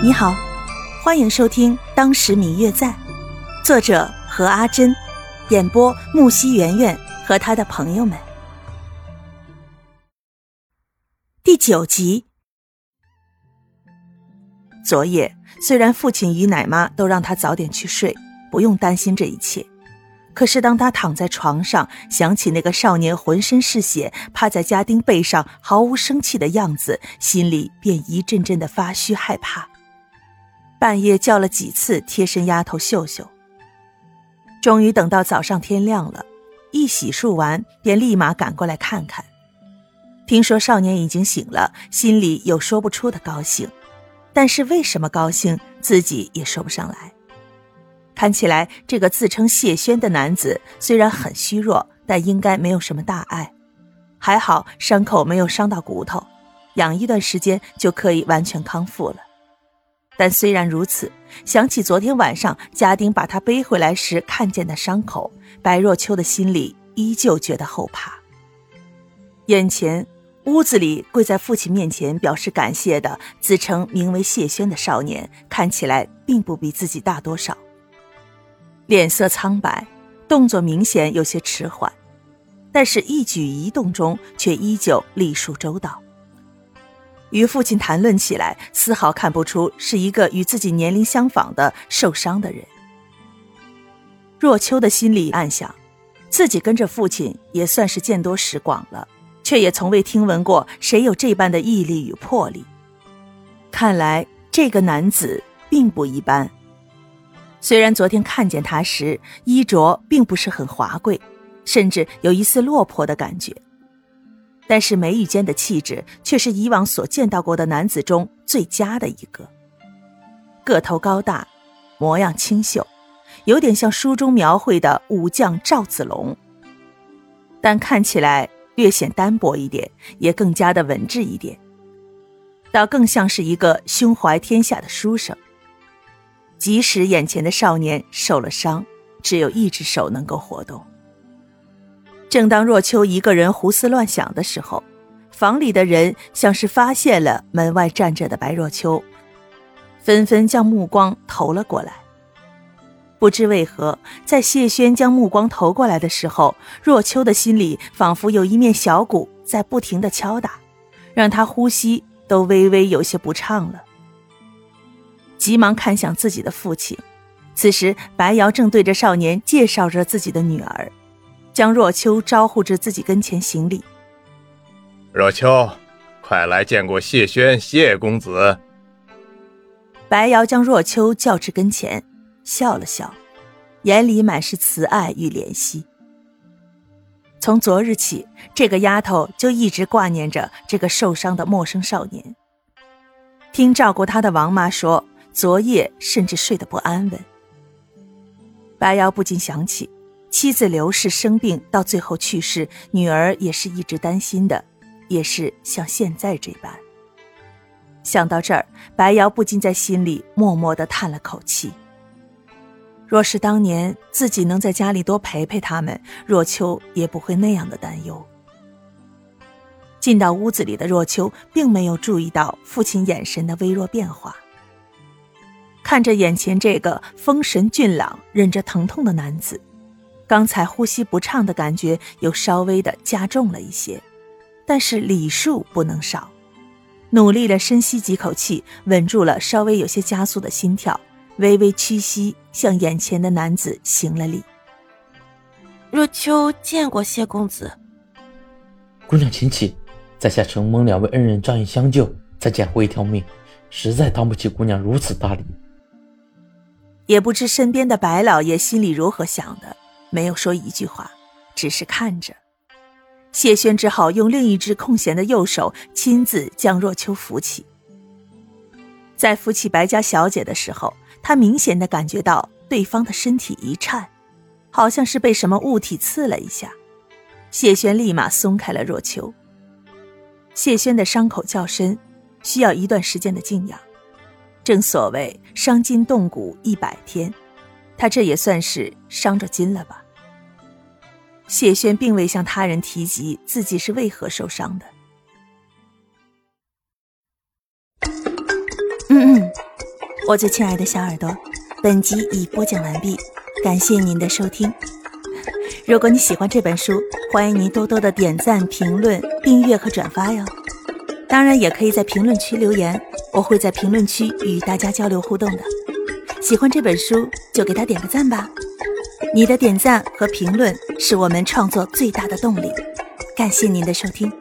你好，欢迎收听《当时明月在》，作者何阿珍，演播木西圆圆和他的朋友们。第九集。昨夜虽然父亲与奶妈都让他早点去睡，不用担心这一切。可是，当他躺在床上，想起那个少年浑身是血趴在家丁背上毫无生气的样子，心里便一阵阵的发虚害怕。半夜叫了几次贴身丫头秀秀，终于等到早上天亮了，一洗漱完便立马赶过来看看。听说少年已经醒了，心里有说不出的高兴，但是为什么高兴，自己也说不上来。看起来，这个自称谢轩的男子虽然很虚弱，但应该没有什么大碍。还好伤口没有伤到骨头，养一段时间就可以完全康复了。但虽然如此，想起昨天晚上家丁把他背回来时看见的伤口，白若秋的心里依旧觉得后怕。眼前屋子里跪在父亲面前表示感谢的，自称名为谢轩的少年，看起来并不比自己大多少。脸色苍白，动作明显有些迟缓，但是一举一动中却依旧礼数周到。与父亲谈论起来，丝毫看不出是一个与自己年龄相仿的受伤的人。若秋的心里暗想，自己跟着父亲也算是见多识广了，却也从未听闻过谁有这般的毅力与魄力。看来这个男子并不一般。虽然昨天看见他时衣着并不是很华贵，甚至有一丝落魄的感觉，但是眉宇间的气质却是以往所见到过的男子中最佳的一个。个头高大，模样清秀，有点像书中描绘的武将赵子龙，但看起来略显单薄一点，也更加的文质一点，倒更像是一个胸怀天下的书生。即使眼前的少年受了伤，只有一只手能够活动。正当若秋一个人胡思乱想的时候，房里的人像是发现了门外站着的白若秋，纷纷将目光投了过来。不知为何，在谢轩将目光投过来的时候，若秋的心里仿佛有一面小鼓在不停的敲打，让他呼吸都微微有些不畅了。急忙看向自己的父亲，此时白瑶正对着少年介绍着自己的女儿，将若秋招呼至自己跟前行礼。若秋，快来见过谢轩谢公子。白瑶将若秋叫至跟前，笑了笑，眼里满是慈爱与怜惜。从昨日起，这个丫头就一直挂念着这个受伤的陌生少年。听照顾她的王妈说。昨夜甚至睡得不安稳，白瑶不禁想起妻子刘氏生病到最后去世，女儿也是一直担心的，也是像现在这般。想到这儿，白瑶不禁在心里默默的叹了口气。若是当年自己能在家里多陪陪他们，若秋也不会那样的担忧。进到屋子里的若秋，并没有注意到父亲眼神的微弱变化。看着眼前这个丰神俊朗、忍着疼痛的男子，刚才呼吸不畅的感觉又稍微的加重了一些，但是礼数不能少。努力的深吸几口气，稳住了稍微有些加速的心跳，微微屈膝向眼前的男子行了礼。若秋见过谢公子，姑娘请起，在下承蒙两位恩人仗义相救，才捡回一条命，实在当不起姑娘如此大礼。也不知身边的白老爷心里如何想的，没有说一句话，只是看着。谢轩只好用另一只空闲的右手亲自将若秋扶起。在扶起白家小姐的时候，他明显的感觉到对方的身体一颤，好像是被什么物体刺了一下。谢轩立马松开了若秋。谢轩的伤口较深，需要一段时间的静养。正所谓伤筋动骨一百天，他这也算是伤着筋了吧？谢轩并未向他人提及自己是为何受伤的。嗯嗯，我最亲爱的小耳朵，本集已播讲完毕，感谢您的收听。如果你喜欢这本书，欢迎您多多的点赞、评论、订阅和转发哟。当然，也可以在评论区留言，我会在评论区与大家交流互动的。喜欢这本书就给他点个赞吧，你的点赞和评论是我们创作最大的动力。感谢您的收听。